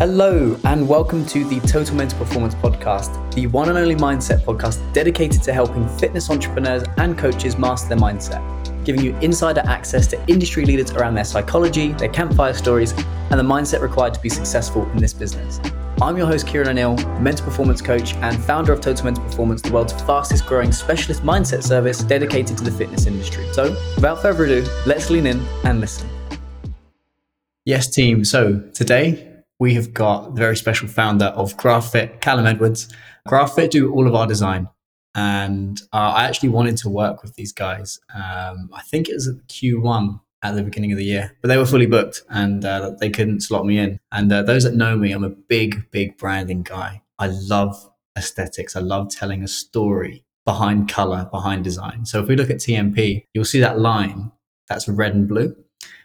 Hello, and welcome to the Total Mental Performance Podcast, the one and only mindset podcast dedicated to helping fitness entrepreneurs and coaches master their mindset, giving you insider access to industry leaders around their psychology, their campfire stories, and the mindset required to be successful in this business. I'm your host, Kieran O'Neill, mental performance coach and founder of Total Mental Performance, the world's fastest growing specialist mindset service dedicated to the fitness industry. So, without further ado, let's lean in and listen. Yes, team. So, today we have got the very special founder of GraphFit, Callum Edwards. GraphFit do all of our design. And uh, I actually wanted to work with these guys. Um, I think it was at Q1 at the beginning of the year, but they were fully booked and uh, they couldn't slot me in. And uh, those that know me, I'm a big, big branding guy. I love aesthetics. I love telling a story behind color, behind design. So if we look at TMP, you'll see that line that's red and blue.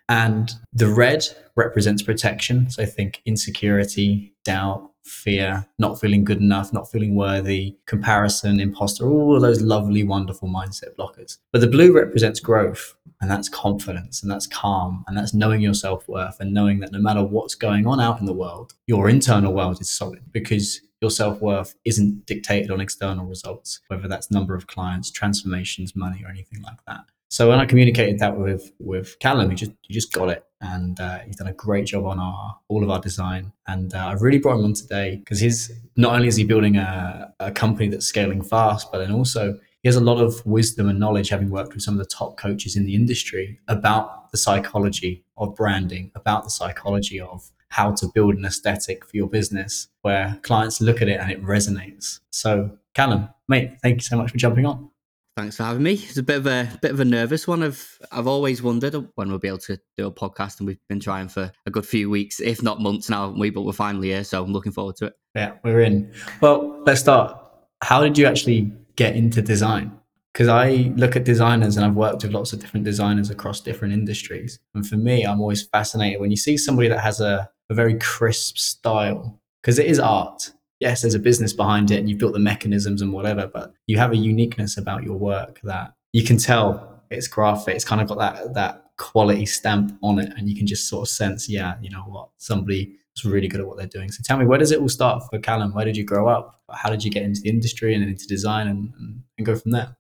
And the red represents protection. So I think insecurity, doubt, fear, not feeling good enough, not feeling worthy, comparison, imposter, all those lovely, wonderful mindset blockers. But the blue represents growth, and that's confidence, and that's calm, and that's knowing your self worth, and knowing that no matter what's going on out in the world, your internal world is solid because your self worth isn't dictated on external results, whether that's number of clients, transformations, money, or anything like that. So when I communicated that with with Callum, he just he just got it, and uh, he's done a great job on our all of our design. And uh, I've really brought him on today because he's not only is he building a, a company that's scaling fast, but then also he has a lot of wisdom and knowledge, having worked with some of the top coaches in the industry about the psychology of branding, about the psychology of how to build an aesthetic for your business, where clients look at it and it resonates. So, Callum, mate, thank you so much for jumping on. Thanks for having me. It's a bit of a bit of a nervous one. I've I've always wondered when we'll be able to do a podcast, and we've been trying for a good few weeks, if not months now. We but we're finally here, so I'm looking forward to it. Yeah, we're in. Well, let's start. How did you actually get into design? Because I look at designers, and I've worked with lots of different designers across different industries, and for me, I'm always fascinated when you see somebody that has a, a very crisp style, because it is art yes, there's a business behind it and you've built the mechanisms and whatever, but you have a uniqueness about your work that you can tell it's GraphFit. It's kind of got that that quality stamp on it, and you can just sort of sense, yeah, you know what, somebody is really good at what they're doing. So tell me, where does it all start for Callum? Where did you grow up? How did you get into the industry and into design and, and, and go from there?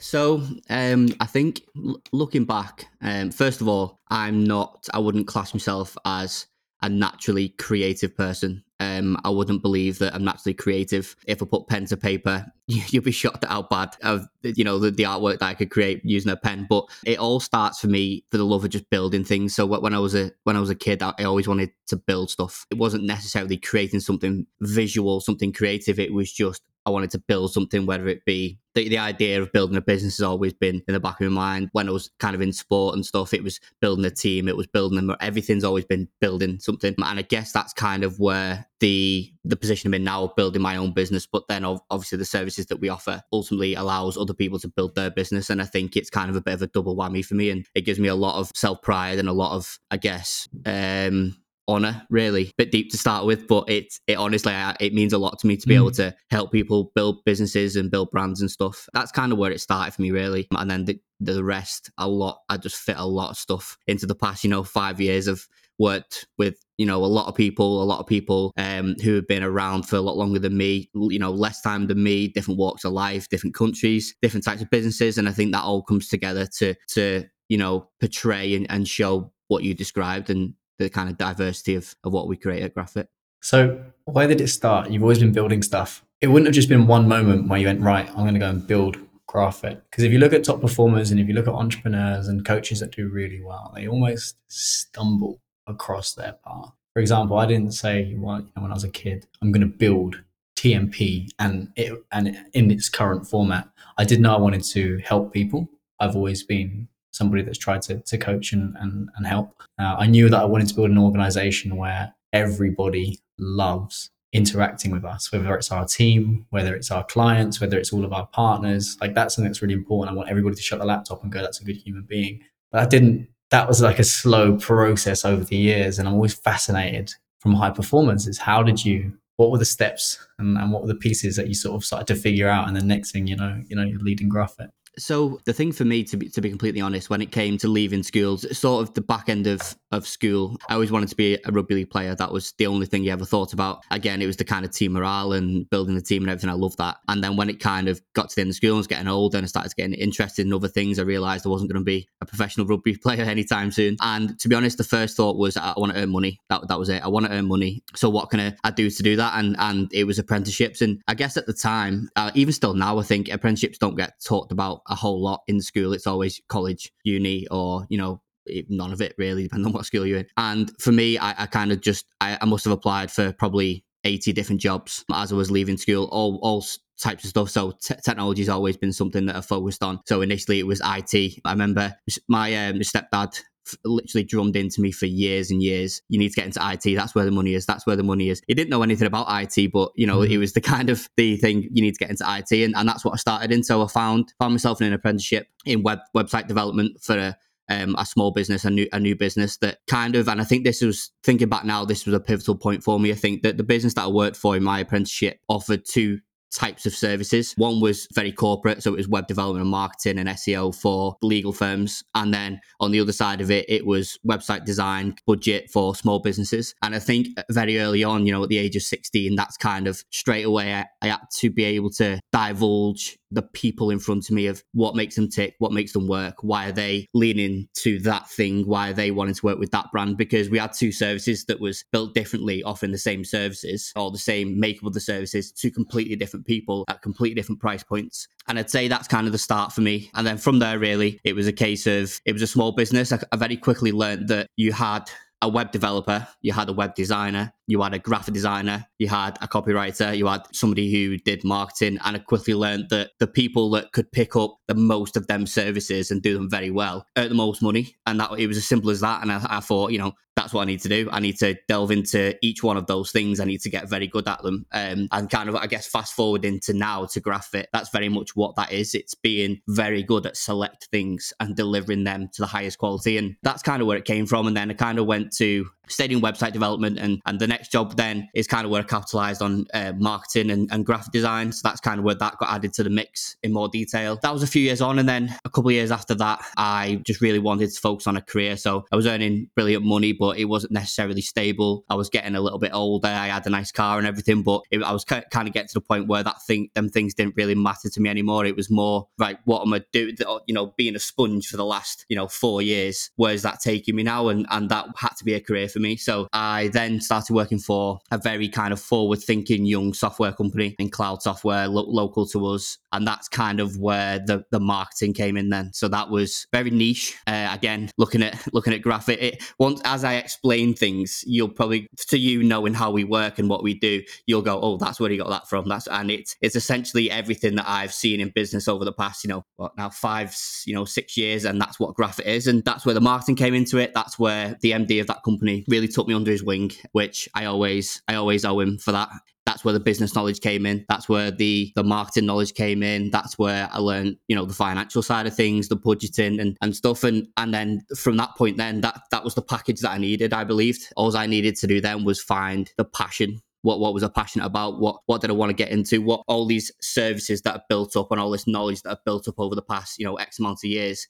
So, um, I think l- looking back, um, first of all, I'm not, I wouldn't class myself as a naturally creative person. Um, I wouldn't believe that I'm naturally creative. If I put pen to paper, you'll be shocked at how bad of you know the, the, artwork that I could create using a pen. But it all starts for me for the love of just building things. So when I was a when I was a kid, I, I always wanted to build stuff. It wasn't necessarily creating something visual, something creative. It was just I wanted to build something, whether it be the, the idea of building a business has always been in the back of my mind. When I was kind of in sport and stuff, it was building a team, it was building them. Everything's always been building something, and I guess that's kind of where the the position I'm in now, building my own business. But then obviously the services that we offer ultimately allows other people to build their business, and I think it's kind of a bit of a double whammy for me, and it gives me a lot of self pride and a lot of, I guess, um, honor really. A bit deep to start with but it it honestly it means a lot to me to be mm. able to help people build businesses and build brands and stuff. That's kind of where it started for me really. And then the, the rest a lot i just fit a lot of stuff into the past you know five years of worked with you know a lot of people a lot of people um, who have been around for a lot longer than me you know less time than me different walks of life different countries different types of businesses. And i think that all comes together to to you know portray and, and show what you described and the kind of diversity of, of what we create at GraphFit. So, where did it start? You've always been building stuff. It wouldn't have just been one moment where you went, right, I'm going to go and build GraphFit. Because if you look at top performers and if you look at entrepreneurs and coaches that do really well, they almost stumble across their path. For example, I didn't say well, you know, when I was a kid, I'm going to build TMP and it, and in its current format. I did know I wanted to help people. I've always been somebody that's tried to, to coach and, and, and help. Uh, I knew that I wanted to build an organization where everybody loves interacting with us, whether it's our team, whether it's our clients, whether it's all of our partners. Like that's something that's really important. I want everybody to shut the laptop and go, that's a good human being. But I didn't, that was like a slow process over the years. And I'm always fascinated from high performance is how did you, what were the steps and, and what were the pieces that you sort of started to figure out? And the next thing you know, you know, you're leading GraphFit. So the thing for me, to be to be completely honest, when it came to leaving schools, sort of the back end of of school, I always wanted to be a rugby league player. That was the only thing you ever thought about. Again, it was the kind of team morale and building the team and everything. I loved that. And then when it kind of got to the end of school and was getting older and I started getting interested in other things, I realised I wasn't going to be a professional rugby player anytime soon. And to be honest, the first thought was I want to earn money. That that was it. I want to earn money. So what can I, I do to do that? And and it was apprenticeships. And I guess at the time, uh, even still now, I think apprenticeships don't get talked about a whole lot in school. It's always college, uni, or you know none of it really, depending on what school you're in. And for me, I, I kind of just I, I, must have applied for probably 80 different jobs as I was leaving school, all all types of stuff. So t- technology has always been something that I focused on. So initially it was IT. I remember my um, stepdad literally drummed into me for years and years. You need to get into IT. That's where the money is. That's where the money is. He didn't know anything about IT, but you know, mm. it was the kind of the thing you need to get into IT, and, and that's what I started in. So I found found myself in an apprenticeship in web website development for a um, a small business, a new a new business that kind of, and I think this was thinking back now, this was a pivotal point for me. I think that the business that I worked for in my apprenticeship offered two types of services. One was very corporate, so it was web development and marketing and SEO for legal firms. And then on the other side of it, it was website design budget for small businesses. And I think very early on, you know, at the age of 16, that's kind of straight away I, I had to be able to divulge the people in front of me of what makes them tick, what makes them work, why are they leaning to that thing, why are they wanting to work with that brand? Because we had two services that was built differently, offering the same services or the same makeup of the services to completely different people at completely different price points. And I'd say that's kind of the start for me. And then from there, really, it was a case of it was a small business. I, I very quickly learned that you had a web developer, you had a web designer, you had a GraphFit designer, you had a copywriter, you had somebody who did marketing, and I quickly learned that the people that could pick up the most of them services and do them very well earn the most money, and that it was as simple as that. And I, I thought, you know, that's what I need to do. I need to delve into each one of those things. I need to get very good at them. Um, and kind of, I guess, fast forward into now to graphic. that's very much what that is. It's being very good at select things and delivering them to the highest quality. And that's kind of where it came from. And then I kind of went to in website development and, and the next job then is kind of where I capitalized on uh, marketing and, and graphic design. So that's kind of where that got added to the mix in more detail. That was a few years on. And then a couple of years after that, I just really wanted to focus on a career. So I was earning brilliant money, but it wasn't necessarily stable. I was getting a little bit older. I had a nice car and everything, but it, I was kind of getting to the point where that thing, them things didn't really matter to me anymore. It was more like, what am I doing? You know, being a sponge for the last, you know, four years, where's that taking me now? And, and that had to be a career for me. So I then started working for a very kind of forward thinking young software company in cloud software lo- local to us. And that's kind of where the, the marketing came in then. So that was very niche. Uh, again, looking at looking at GraphFit, it once as I explain things, you'll probably to you knowing how we work and what we do, you'll go, oh, that's where he got that from. That's and it's it's essentially everything that I've seen in business over the past, you know, what now five, you know, six years, and that's what GraphFit is, and that's where the marketing came into it. That's where the MD of that company really took me under his wing, which I always I always owe him for that. That's where the business knowledge came in. That's where the the marketing knowledge came in. That's where I learned, you know, the financial side of things, the budgeting and, and stuff. And and then from that point then that that was the package that I needed, I believed. All I needed to do then was find the passion what what was I passionate about, what what did I want to get into, what all these services that have built up and all this knowledge that I've built up over the past, you know, X amount of years,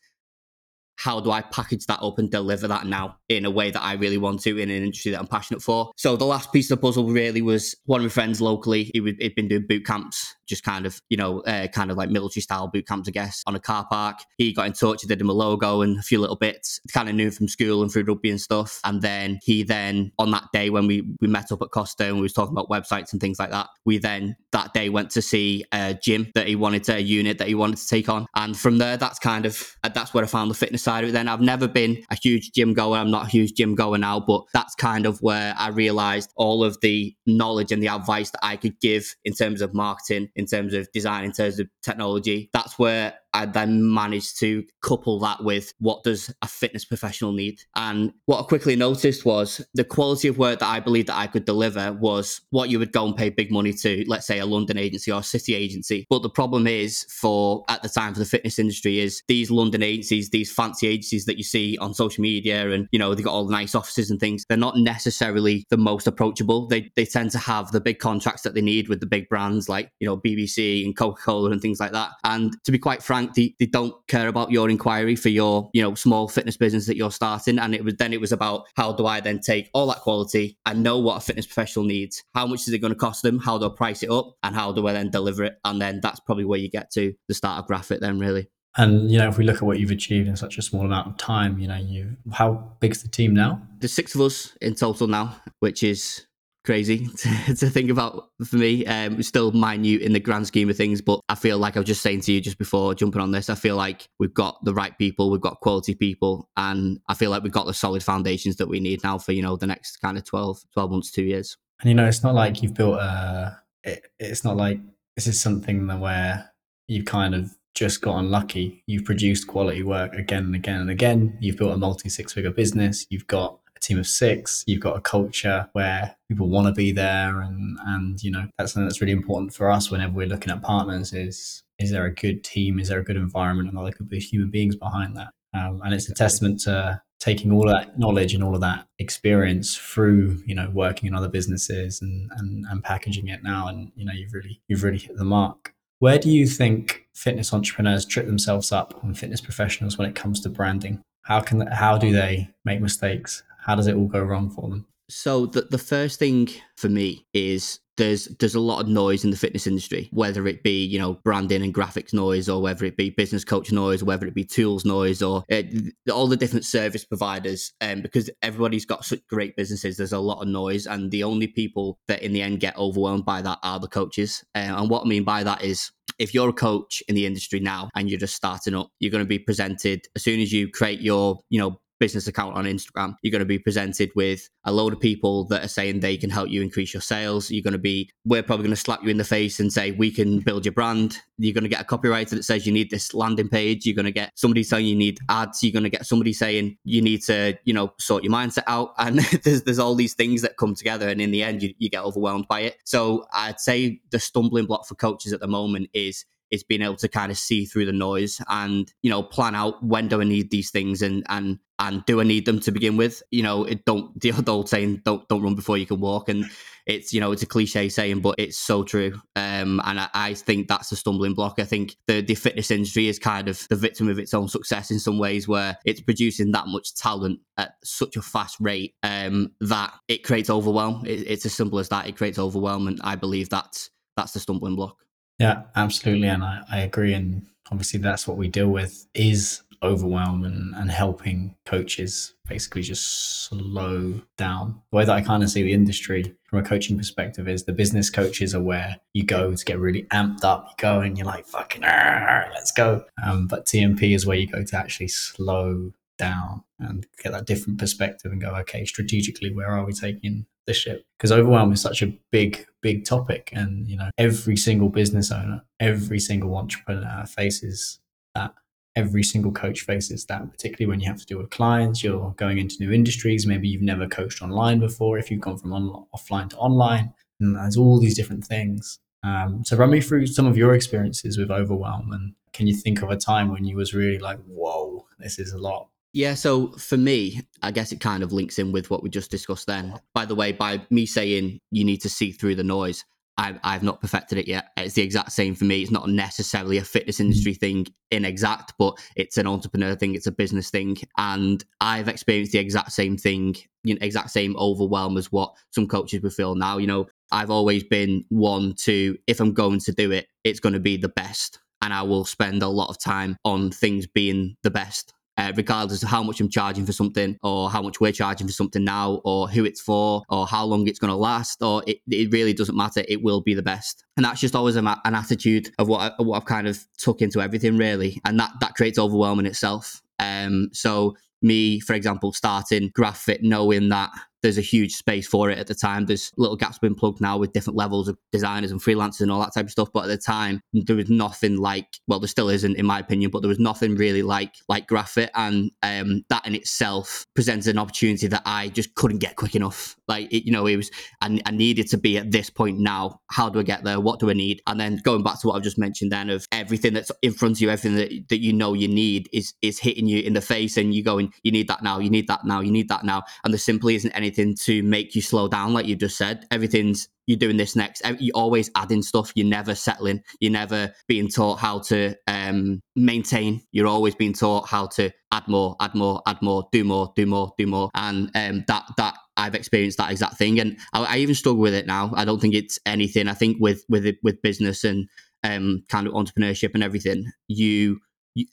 how do I package that up and deliver that now in a way that I really want to in an industry that I'm passionate for? So the last piece of the puzzle really was one of my friends locally. He had been doing boot camps, just kind of, you know, uh, kind of like military style boot camps, I guess, on a car park. He got in touch, I did him a logo and a few little bits. Kind of knew from school and through rugby and stuff. And then he then, on that day when we, we met up at Costa and we was talking about websites and things like that, we then that day went to see a gym that he wanted to, a unit that he wanted to take on. And from there, that's kind of, that's where I found the fitness side of it then. I've never been a huge gym goer. I'm not a huge gym goer now, but that's kind of where I realized all of the knowledge and the advice that I could give in terms of marketing, in terms of design, in terms of technology. That's where I then managed to couple that with what does a fitness professional need. And what I quickly noticed was the quality of work that I believed that I could deliver was what you would go and pay big money to, let's say a London agency or a city agency. But the problem is for at the time for the fitness industry is these London agencies, these fancy agencies that you see on social media and you know, they got all the nice offices and things, they're not necessarily the most approachable. They they tend to have the big contracts that they need with the big brands like, you know, BBC and Coca-Cola and things like that. And to be quite frank, bank. They, they don't care about your inquiry for your, you know, small fitness business that you're starting. And it was then it was about how do I then take all that quality and know what a fitness professional needs? How much is it going to cost them? How do I price it up? And how do I then deliver it? And then that's probably where you get to the start of GraphFit then really. And you know, if we look at what you've achieved in such a small amount of time, you know, you how big's the team now? There's six of us in total now, which is crazy to, to think about for me. Um, still minute in the grand scheme of things, but I feel like I was just saying to you just before jumping on this, I feel like we've got the right people, we've got quality people, and I feel like we've got the solid foundations that we need now for, you know, the next kind of 12, 12 months, two years. And, you know, it's not like you've built a, it, it's not like this is something where you've kind of just got unlucky. You've produced quality work again and again and again. You've built a multi six figure business. You've got team of six. You've got a culture where people want to be there, and and you know that's something that's really important for us whenever we're looking at partners. Is is there a good team? Is there a good environment? And are there could be human beings behind that? Um, and it's a testament to taking all that knowledge and all of that experience through you know working in other businesses and, and and packaging it now and you know you've really you've really hit the mark where do you think fitness entrepreneurs trip themselves up and fitness professionals when it comes to branding how can how do they make mistakes how does it all go wrong for them? So the the first thing for me is there's there's a lot of noise in the fitness industry, whether it be you know branding and graphics noise, or whether it be business coach noise, or whether it be tools noise, or uh, all the different service providers. And um, because everybody's got such great businesses, there's a lot of noise, and the only people that in the end get overwhelmed by that are the coaches. Uh, and what I mean by that is if you're a coach in the industry now and you're just starting up, you're going to be presented as soon as you create your, you know, business account on Instagram, you're going to be presented with a load of people that are saying they can help you increase your sales. You're going to be, we're probably going to slap you in the face and say, we can build your brand. You're going to get a copywriter that says you need this landing page. You're going to get somebody saying you need ads. You're going to get somebody saying you need to, you know, sort your mindset out. And there's, there's all these things that come together. And in the end, you, you get overwhelmed by it. So I'd say the stumbling block for coaches at the moment is is being able to kind of see through the noise and you know plan out when do I need these things and and and do I need them to begin with? You know, it don't the old saying don't don't run before you can walk, and it's you know it's a cliche saying, but it's so true. Um, and I, I think that's a stumbling block. I think the the fitness industry is kind of the victim of its own success in some ways, where it's producing that much talent at such a fast rate um, that it creates overwhelm. It, it's as simple as that. It creates overwhelm, and I believe that's that's the stumbling block. Yeah, absolutely. And I, I agree. And obviously that's what we deal with is overwhelm and, and helping coaches basically just slow down. The way that I kind of see the industry from a coaching perspective is the business coaches are where you go to get really amped up. You go and you're like, fucking, let's go. Um, but TMP is where you go to actually slow down and get that different perspective and go, okay, strategically, where are we taking the ship? Because overwhelm is such a big, big topic. And, you know, every single business owner, every single entrepreneur faces that. Every single coach faces that, particularly when you have to deal with clients, you're going into new industries. Maybe you've never coached online before. If you've gone from on, offline to online, and there's all these different things. Um, so run me through some of your experiences with overwhelm and can you think of a time when you was really like, whoa, this is a lot? Yeah, so for me, I guess it kind of links in with what we just discussed then. By the way, by me saying you need to see through the noise, I, I've not perfected it yet. It's the exact same for me. It's not necessarily a fitness industry mm. thing in exact, but it's an entrepreneur thing. It's a business thing, and I've experienced the exact same thing, you know, exact same overwhelm as what some coaches would feel now. You know, I've always been one to if I'm going to do it, it's going to be the best, and I will spend a lot of time on things being the best uh, regardless of how much I'm charging for something or how much we're charging for something now or who it's for or how long it's going to last or it, it really doesn't matter. It will be the best. And that's just always a, an attitude of what, I, what I've kind of took into everything really. And that, that creates overwhelm in itself. Um, so me, for example, starting GraphFit, knowing that there's a huge space for it at the time. There's little gaps been plugged now with different levels of designers and freelancers and all that type of stuff. But at the time, there was nothing like, well, there still isn't, in my opinion, but there was nothing really like like GraphFit, and um, that in itself presented an opportunity that I just couldn't get quick enough. Like, it, you know, it was I, I needed to be at this point now. How do I get there? What do I need? And then going back to what I've just mentioned, then of everything that's in front of you, everything that that you know you need is is hitting you in the face, and you going, you need that now, you need that now, you need that now, and there simply isn't anything anything to make you slow down, like you just said. Everything's you're doing this next. You're always adding stuff. You're never settling. You're never being taught how to um, maintain. You're always being taught how to add more, add more, add more, do more, do more, do more. And um, that that I've experienced that exact thing, and I, I, even struggle with it now. I don't think it's anything. I think with with with business and um, kind of entrepreneurship and everything, you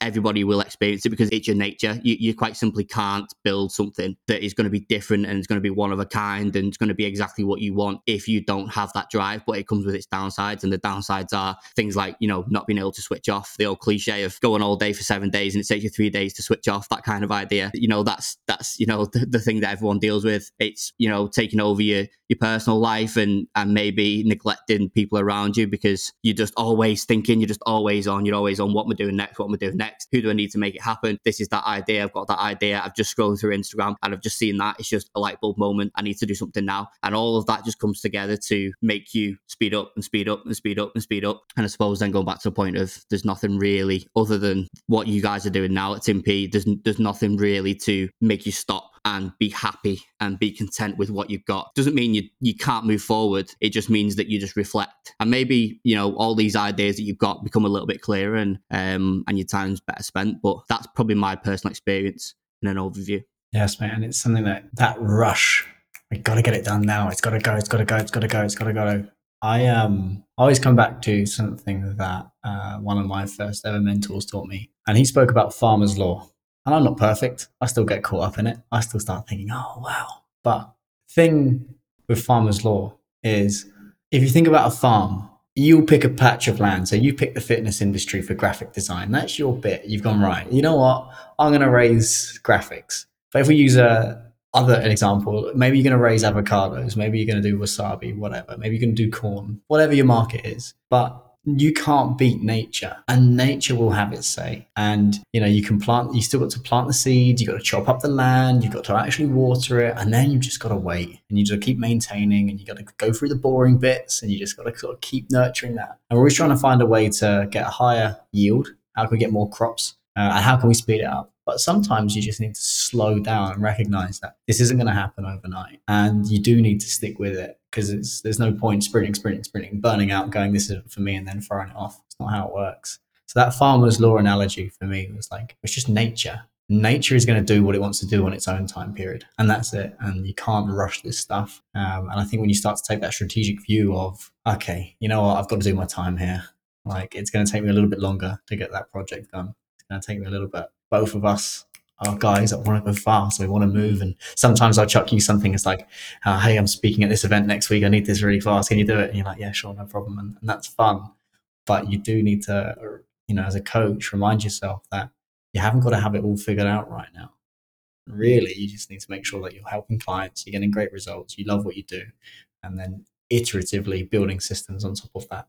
everybody will experience it because it's your nature. You, you quite simply can't build something that is going to be different and it's going to be one of a kind and it's going to be exactly what you want if you don't have that drive. But it comes with its downsides, and the downsides are things like you know not being able to switch off. The old cliche of going all day for seven days and it takes you three days to switch off. That kind of idea. You know that's that's you know the, the thing that everyone deals with. It's you know taking over your your personal life and and maybe neglecting people around you because you're just always thinking. You're just always on. You're always on what we're doing next? What am I next? Who do I need to make it happen? This is that idea. I've got that idea. I've just scrolled through Instagram and I've just seen that. It's just a light bulb moment. I need to do something now. And all of that just comes together to make you speed up and speed up and speed up and speed up. And I suppose then going back to the point of there's nothing really other than what you guys are doing now at TMP. There's there's nothing really to make you stop and be happy and be content with what you've got. Doesn't mean you you can't move forward. It just means that you just reflect and maybe you know all these ideas that you've got become a little bit clearer and um and your time's better spent. But that's probably my personal experience in an overview. Yes, man. It's something that that rush. We got to get it done now. It's got to go. It's got to go. It's got to go. It's got to go. I um always come back to something that uh, one of my first ever mentors taught me, and he spoke about farmer's law. And I'm not perfect. I still get caught up in it. I still start thinking, oh, wow. But thing with farmer's law is if you think about a farm, you'll pick a patch of land. So you pick the fitness industry for graphic design. That's your bit. You've gone right. You know what? I'm going to raise graphics. But if we use a other an example, maybe you're going to raise avocados. Maybe you're going to do wasabi, whatever. Maybe you're going to do corn, whatever your market is. But you can't beat nature and nature will have its say. And you know you can plant you still got to plant the seeds you got to chop up the land you've got to actually water it and then you've just got to wait and you just keep maintaining and you got to go through the boring bits and you just got to sort of keep nurturing that. And we're always trying to find a way to get a higher yield. How can we get more crops? Uh, and how can we speed it up but sometimes you just need to slow down and recognize that this isn't going to happen overnight. And you do need to stick with it because there's no point sprinting, sprinting, sprinting, burning out, going, this isn't for me, and then throwing it off. It's not how it works. So that farmer's law analogy for me was like, it's just nature. Nature is going to do what it wants to do on its own time period. And that's it. And you can't rush this stuff. Um, and I think when you start to take that strategic view of, okay, you know what, I've got to do my time here. Like it's going to take me a little bit longer to get that project done. It's going to take me a little bit both of us are guys that want to go fast. We want to move. And sometimes I'll chuck you something. It's like, uh, hey, I'm speaking at this event next week. I need this really fast. Can you do it? And you're like, yeah, sure, no problem. And, and that's fun. But you do need to, you know, as a coach, remind yourself that you haven't got to have it all figured out right now. Really, you just need to make sure that you're helping clients, you're getting great results, you love what you do, and then iteratively building systems on top of that.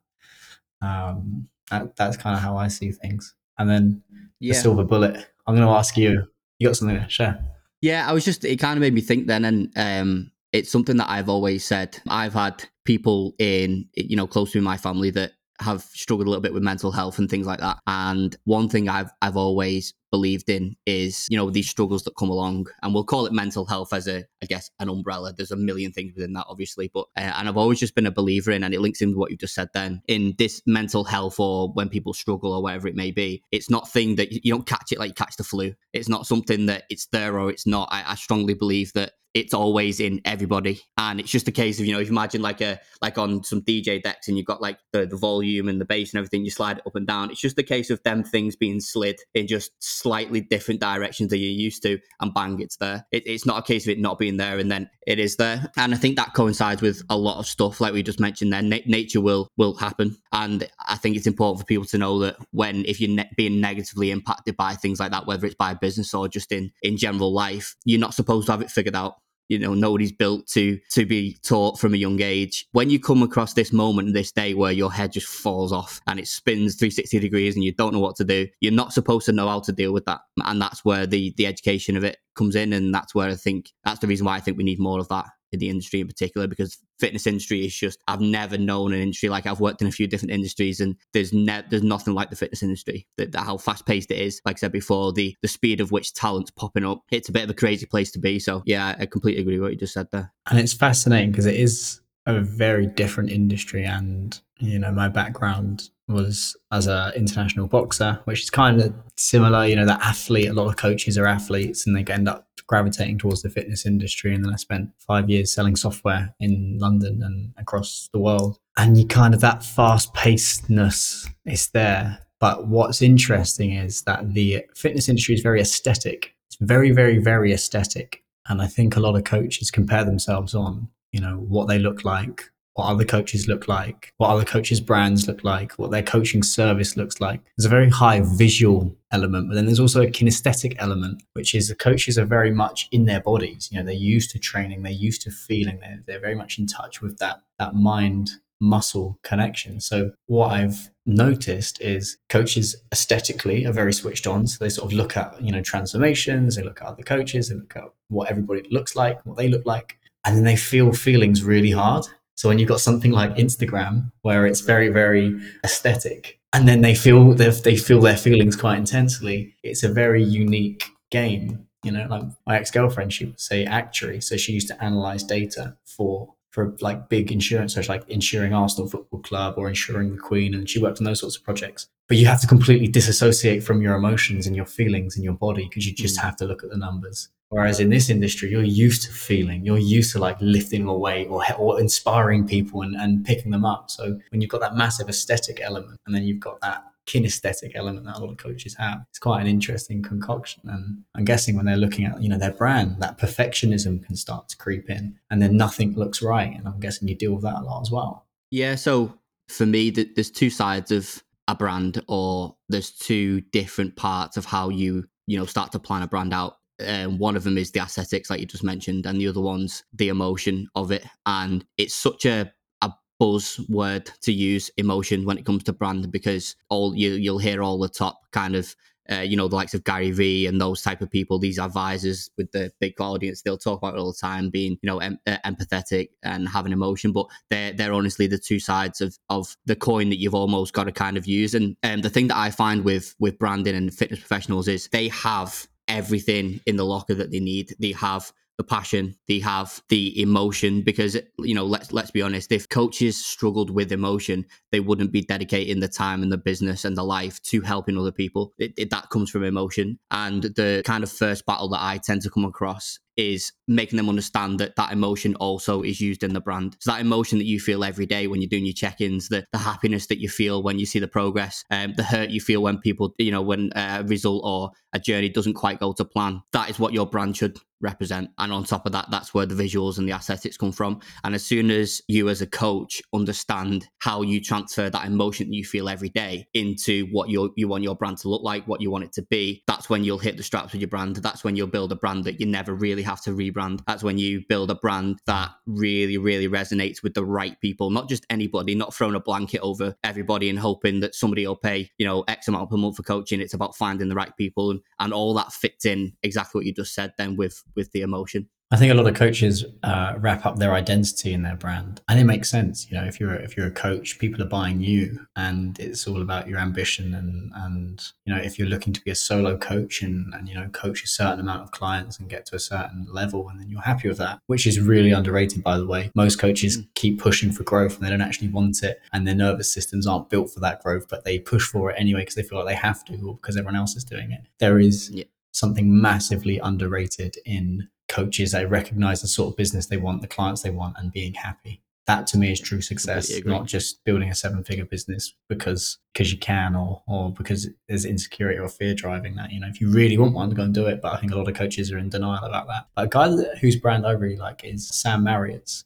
Um, that that's kind of how I see things. And then yeah. the silver bullet I'm going to ask you. You got something to share? Yeah, I was just. It kind of made me think then, and um, it's something that I've always said. I've had people in, you know, close to my family that have struggled a little bit with mental health and things like that. And one thing I've I've always believed in is you know these struggles that come along, and we'll call it mental health as a I guess an umbrella. There's a million things within that, obviously, but uh, and I've always just been a believer in, and it links in with what you just said. Then in this mental health or when people struggle or whatever it may be, it's not thing that you don't catch it like you catch the flu. It's not something that it's there or it's not. I, I strongly believe that it's always in everybody. And it's just a case of you know if you imagine like a like on some dj decks and you've got like the, the volume and the bass and everything you slide it up and down. It's just a case of them things being slid in just slightly different directions that you're used to and bang it's there. It, it's not a case of it not being there and then it is there. And i think that coincides with a lot of stuff like we just mentioned there. Na- nature will will happen. And i think it's important for people to know that when if you're ne- being negatively impacted by things like that whether it's by a business or just in in general life you're not supposed to have it figured out you know nobody's built to to be taught from a young age. When you come across this moment this day where your head just falls off and it spins 360 degrees and you don't know what to do you're not supposed to know how to deal with that. And that's where the the education of it comes in and that's where i think that's the reason why i think we need more of that in the industry in particular because fitness industry is just I've never known an industry like I've worked in a few different industries and there's ne- there's nothing like the fitness industry. That, how fast paced it is, like I said before, the the speed of which talent's popping up. It's a bit of a crazy place to be. So yeah, I completely agree with what you just said there. And it's fascinating because it is a very different industry and you know my background was as an international boxer which is kind of similar you know the athlete a lot of coaches are athletes and they end up gravitating towards the fitness industry and then i spent five years selling software in london and across the world. And you kind of that fast pacedness is there. But what's interesting is that the fitness industry is very aesthetic. It's very very very aesthetic. And i think a lot of coaches compare themselves on you know what they look like what other coaches look like what other coaches brands look like what their coaching service looks like. There's a very high visual element but then there's also a kinesthetic element which is the coaches are very much in their bodies. You know they're used to training they're used to feeling they're, they're very much in touch with that that mind muscle connection. So what i've noticed is coaches aesthetically are very switched on. So they sort of look at you know transformations they look at other coaches they look at what everybody looks like what they look like and then they feel feelings really hard. So when you've got something like Instagram where it's very, very aesthetic, and then they feel they feel their feelings quite intensely, it's a very unique game. You know, like my ex girlfriend, she would say actuary, so she used to analyze data for for like big insurance, such like insuring Arsenal Football Club or insuring the Queen, and she worked on those sorts of projects. But you have to completely disassociate from your emotions and your feelings and your body because you just mm. have to look at the numbers. Whereas in this industry, you're used to feeling, you're used to like lifting away or, or inspiring people and, and picking them up. So when you've got that massive aesthetic element and then you've got that kinesthetic element that a lot of coaches have, it's quite an interesting concoction. And I'm guessing when they're looking at, you know, their brand, that perfectionism can start to creep in and then nothing looks right. And I'm guessing you deal with that a lot as well. Yeah. So for me, there's two sides of a brand or there's two different parts of how you, you know, start to plan a brand out um, one of them is the aesthetics, like you just mentioned, and the other one's the emotion of it. And it's such a a buzzword to use emotion when it comes to brand because all you you'll hear all the top kind of uh, you know the likes of Gary Vee and those type of people, these advisors with the big audience, they'll talk about it all the time, being you know em- uh, empathetic and having emotion. But they're they're honestly the two sides of of the coin that you've almost got to kind of use. And um, the thing that I find with with branding and fitness professionals is they have everything in the locker that they need. They have the passion, they have the emotion because you know, let's let's be honest, if coaches struggled with emotion, they wouldn't be dedicating the time and the business and the life to helping other people. It, it, that comes from emotion. And the kind of first battle that I tend to come across is making them understand that that emotion also is used in the brand. So that emotion that you feel every day when you're doing your check-ins, the, the happiness that you feel when you see the progress, um, the hurt you feel when people, you know, when a result or a journey doesn't quite go to plan. That is what your brand should represent. And on top of that, that's where the visuals and the aesthetics come from. And as soon as you as a coach understand how you transfer that emotion that you feel every day into what you you want your brand to look like, what you want it to be, that's when you'll hit the straps with your brand. That's when you'll build a brand that you never really have to rebrand. That's when you build a brand that really, really resonates with the right people, not just anybody, not throwing a blanket over everybody and hoping that somebody will pay, you know, X amount per month for coaching. It's about finding the right people and, and all that fits in exactly what you just said then with with the emotion. I think a lot of coaches uh, wrap up their identity in their brand, and it makes sense. You know, if you're if you're a coach, people are buying you, and it's all about your ambition. And and you know, if you're looking to be a solo coach and and you know coach a certain amount of clients and get to a certain level, and then you're happy with that, which is really underrated, by the way. Most coaches mm. keep pushing for growth, and they don't actually want it, and their nervous systems aren't built for that growth, but they push for it anyway because they feel like they have to, or because everyone else is doing it. There is. Yeah. Something massively underrated in coaches they recognize the sort of business they want the clients they want and being happy. That to me is true success not just building a seven figure business because because you can or or because there's insecurity or fear driving that you know? If you really want one go and do it but i think a lot of coaches are in denial about that. But a guy whose brand i really like is sam marriott's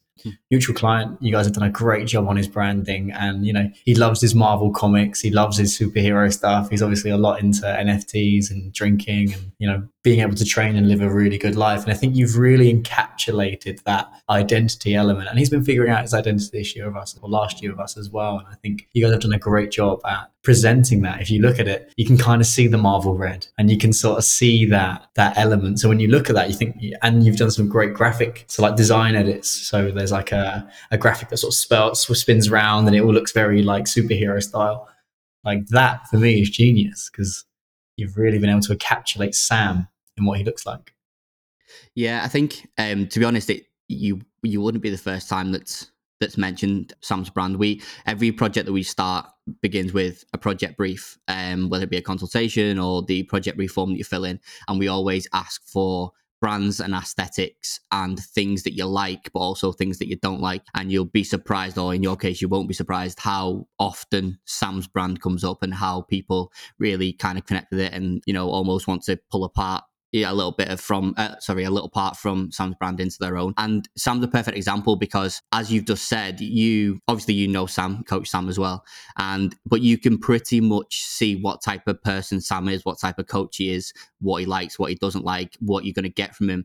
Neutral Client, you guys have done a great job on his branding. And, you know, he loves his Marvel comics. He loves his superhero stuff. He's obviously a lot into NFTs and drinking and, you know, being able to train and live a really good life. And I think you've really encapsulated that identity element. And he's been figuring out his identity this year of us or last year of us as well. And I think you guys have done a great job at presenting that. If you look at it, you can kind of see the Marvel red and you can sort of see that that element. So when you look at that, you think, and you've done some great graphic, so like design edits. So there's like a, a graphic that sort of spells, spins around and it all looks very like superhero style. Like that for me is genius because you've really been able to encapsulate Sam in what he looks like. Yeah, I think um, to be honest, it you you wouldn't be the first time that's that's mentioned Sam's brand. We every project that we start begins with a project brief, um, whether it be a consultation or the project brief form that you fill in, and we always ask for brands and aesthetics and things that you like, but also things that you don't like. And you'll be surprised, or in your case, you won't be surprised how often Sam's brand comes up and how people really kind of connect with it and, you know, almost want to pull apart yeah, a little bit of from uh, sorry a little part from sam's brand into their own. And sam's a perfect example because as you've just said you obviously you know sam coach sam as well and but you can pretty much see what type of person sam is what type of coach he is what he likes what he doesn't like what you're going to get from him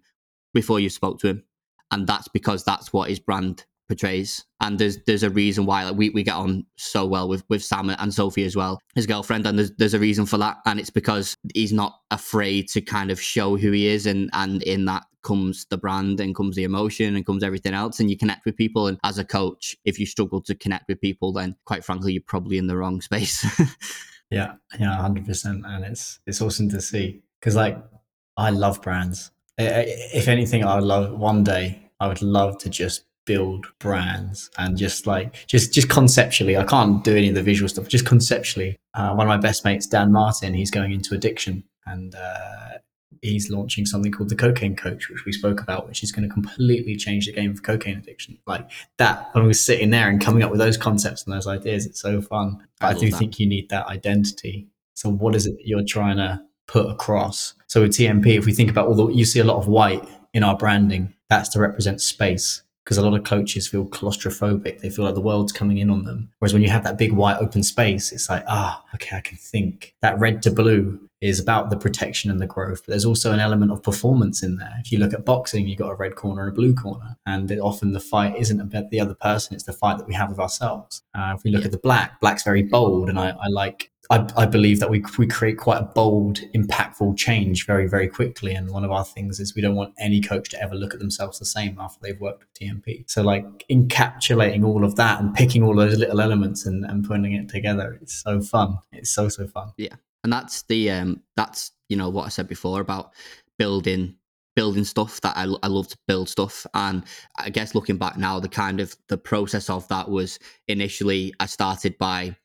before you spoke to him. And that's because that's what his brand portrays. And there's there's a reason why like we, we get on so well with, with Sam and Sophie as well, his girlfriend, and there's there's a reason for that. And it's because he's not afraid to kind of show who he is and and in that comes the brand and comes the emotion and comes everything else and you connect with people and as a coach if you struggle to connect with people then quite frankly you're probably in the wrong space yeah yeah 100% and it's it's awesome to see because like i love brands if anything i would love one day i would love to just build brands and just like just just conceptually i can't do any of the visual stuff just conceptually uh, one of my best mates dan martin he's going into addiction and uh, he's launching something called the cocaine coach which we spoke about which is going to completely change the game for cocaine addiction. Like that when we are sitting there and coming up with those concepts and those ideas it's so fun. But i, I do that. think you need that identity. So what is it that you're trying to put across? So with tmp if we think about all the you see a lot of white in our branding that's to represent space because a lot of coaches feel claustrophobic. They feel like the world's coming in on them. Whereas when you have that big white open space, it's like, ah, okay, I can think. That red to blue is about the protection and the growth, but there's also an element of performance in there. If you look at boxing, you've got a red corner and a blue corner, and often the fight isn't about the other person; it's the fight that we have with ourselves. Uh, if we look yeah. at the black, black's very bold, and I, I like I, I, believe that we, we create quite a bold, impactful change very, very quickly. And one of our things is we don't want any coach to ever look at themselves the same after they've worked with TMP. So, like encapsulating all of that and picking all those little elements and, and putting it together, it's so fun. It's so, so fun. Yeah. And that's the, um, that's, you know, what I said before about building building stuff that I, I love to build stuff and i guess looking back now the kind of the process of that was initially i started by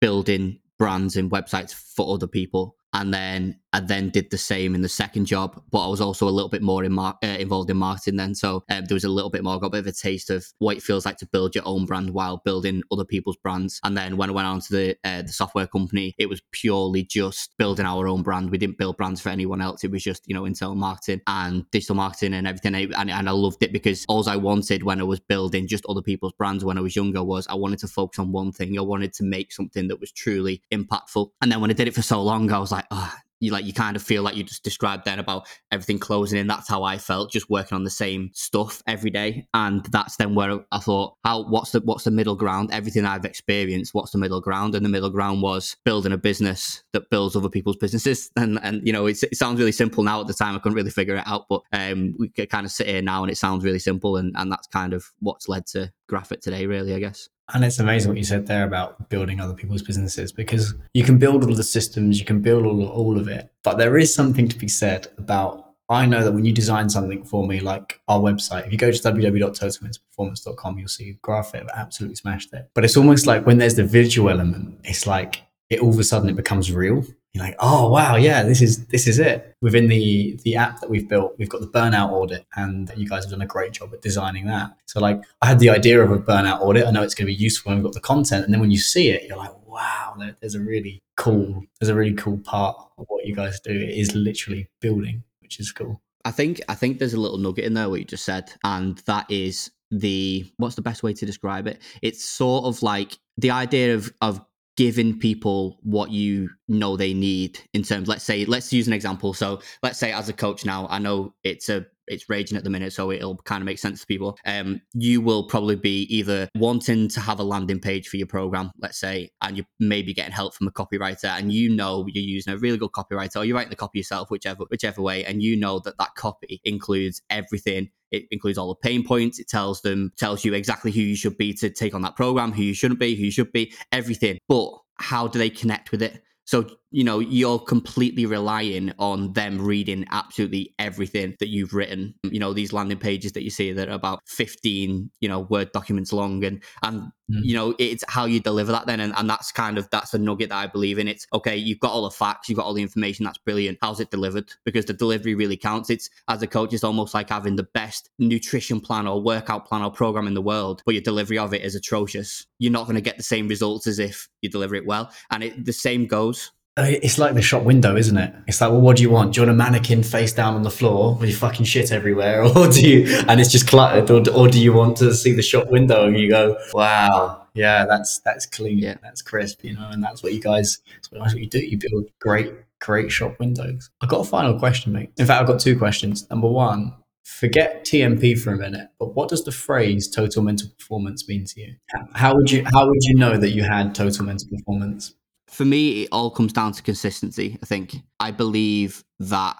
building brands and websites for other people. And then I then did the same in the second job, but I was also a little bit more in mar- uh, involved in marketing then. So um, there was a little bit more, I got a bit of a taste of what it feels like to build your own brand while building other people's brands. And then when I went on to the uh, the software company, it was purely just building our own brand. We didn't build brands for anyone else. It was just you know internal marketing and digital marketing and everything. And, and I loved it because all I wanted when I was building just other people's brands when I was younger was I wanted to focus on one thing. I wanted to make something that was truly impactful. And then when I did it for so long, I was like, oh, you like you kind of feel like you just described then about everything closing in. That's how I felt, just working on the same stuff every day. And that's then where I thought, how what's the what's the middle ground? Everything I've experienced, what's the middle ground? And the middle ground was building a business that builds other people's businesses. And and you know, it sounds really simple now. At the time, I couldn't really figure it out, but um, we kind of sit here now, and it sounds really simple. And and that's kind of what's led to GraphFit today, really, I guess. And it's amazing what you said there about building other people's businesses because you can build all the systems, you can build all, all of it, but there is something to be said about. I know that when you design something for me, like our website, if you go to www.totalmentalperformance.com, you'll see a GraphFit have absolutely smashed it. But it's almost like when there's the visual element, it's like it all of a sudden it becomes real you're like, oh wow, yeah, this is this is it. Within the the app that we've built, we've got the burnout audit, and you guys have done a great job at designing that. So like, I had the idea of a burnout audit. I know it's going to be useful, and we've got the content, and then when you see it, you're like, wow, there's a really cool, there's a really cool part of what you guys do. It is literally building, which is cool. I think I think there's a little nugget in there what you just said, and that is the what's the best way to describe it? It's sort of like the idea of of giving people what you know they need in terms let's say let's use an example so let's say as a coach now i know it's a it's raging at the minute, so it'll kind of make sense to people. Um, you will probably be either wanting to have a landing page for your program, let's say, and you may be getting help from a copywriter, and you know you're using a really good copywriter, or you're writing the copy yourself, whichever whichever way, and you know that that copy includes everything it includes all the pain points. It tells them, tells you exactly who you should be to take on that program, who you shouldn't be, who you should be, everything. But how do they connect with it? So, you know, you're completely relying on them reading absolutely everything that you've written. You know, these landing pages that you see that are about 15, you know, Word documents long. And, and mm. you know, it's how you deliver that then. And, and that's kind of, that's the nugget that I believe in. It's, okay, you've got all the facts, you've got all the information, that's brilliant. How's it delivered? Because the delivery really counts. It's, as a coach, it's almost like having the best nutrition plan or workout plan or program in the world, but your delivery of it is atrocious. You're not going to get the same results as if you deliver it well. And it, the same goes it's like the shop window, isn't it? It's like, well, what do you want? Do you want a mannequin face down on the floor with your fucking shit everywhere, or do you? And it's just cluttered, or, or do you want to see the shop window and you go, wow, yeah, that's that's clean, yeah. that's crisp, you know, and that's what you guys, that's what you do. You build great, great shop windows. I've got a final question, mate. In fact, I've got two questions. Number one, forget TMP for a minute, but what does the phrase total mental performance mean to you? How would you how would you know that you had total mental performance? For me, it all comes down to consistency. I think I believe that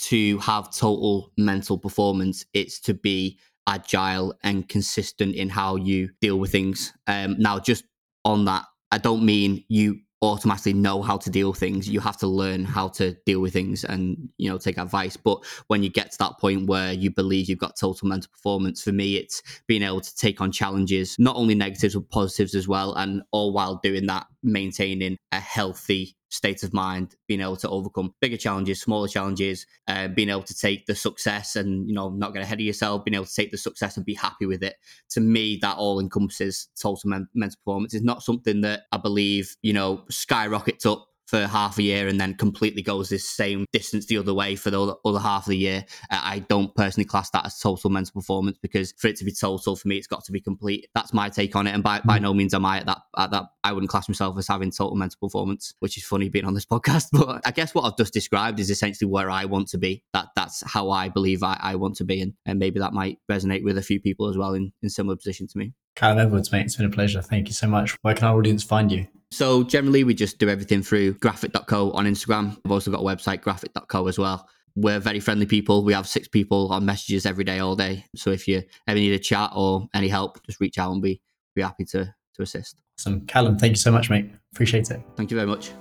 to have total mental performance, it's to be agile and consistent in how you deal with things. Um, now, just on that, I don't mean you automatically know how to deal with things. You have to learn how to deal with things and you know take advice. But when you get to that point where you believe you've got total mental performance for me it's being able to take on challenges not only negatives but positives as well and all while doing that maintaining a healthy state of mind, being able to overcome bigger challenges, smaller challenges, uh, being able to take the success and you know not get ahead of yourself, being able to take the success and be happy with it. To me, that all encompasses total men- mental performance. It's not something that I believe you know skyrockets up for half a year and then completely goes this same distance the other way for the other, other half of the year. Uh, I don't personally class that as total mental performance because for it to be total, for me, it's got to be complete. That's my take on it. And by, by mm. no means am I at that, at that, I wouldn't class myself as having total mental performance, which is funny being on this podcast. But I guess what I've just described is essentially where I want to be. That That's how I believe I, I want to be. And, and maybe that might resonate with a few people as well in, in similar position to me. Callum Edwards, mate, it's been a pleasure. Thank you so much. Where can our audience find you? So generally, we just do everything through graphfit.co on Instagram. I've also got a website, graphfit.co as well. We're very friendly people. We have six people on messages every day, all day. So if you ever need a chat or any help, just reach out and be be happy to to assist. Awesome, Callum. Thank you so much, mate. Appreciate it. Thank you very much.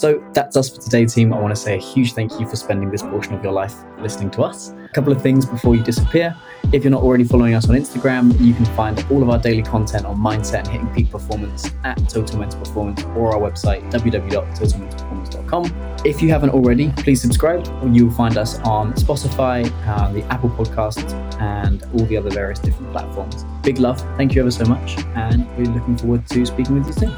So that's us for today, team. I want to say a huge thank you for spending this portion of your life listening to us. A couple of things before you disappear. If you're not already following us on Instagram, you can find all of our daily content on mindset and hitting peak performance at Total Mental Performance or our website, www.totalmentalperformance.com. If you haven't already, please subscribe. You'll find us on Spotify, uh, the Apple Podcasts, and all the other various different platforms. Big love. Thank you ever so much. And we're looking forward to speaking with you soon.